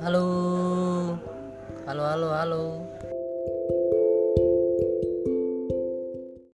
Halo. Halo, halo, halo.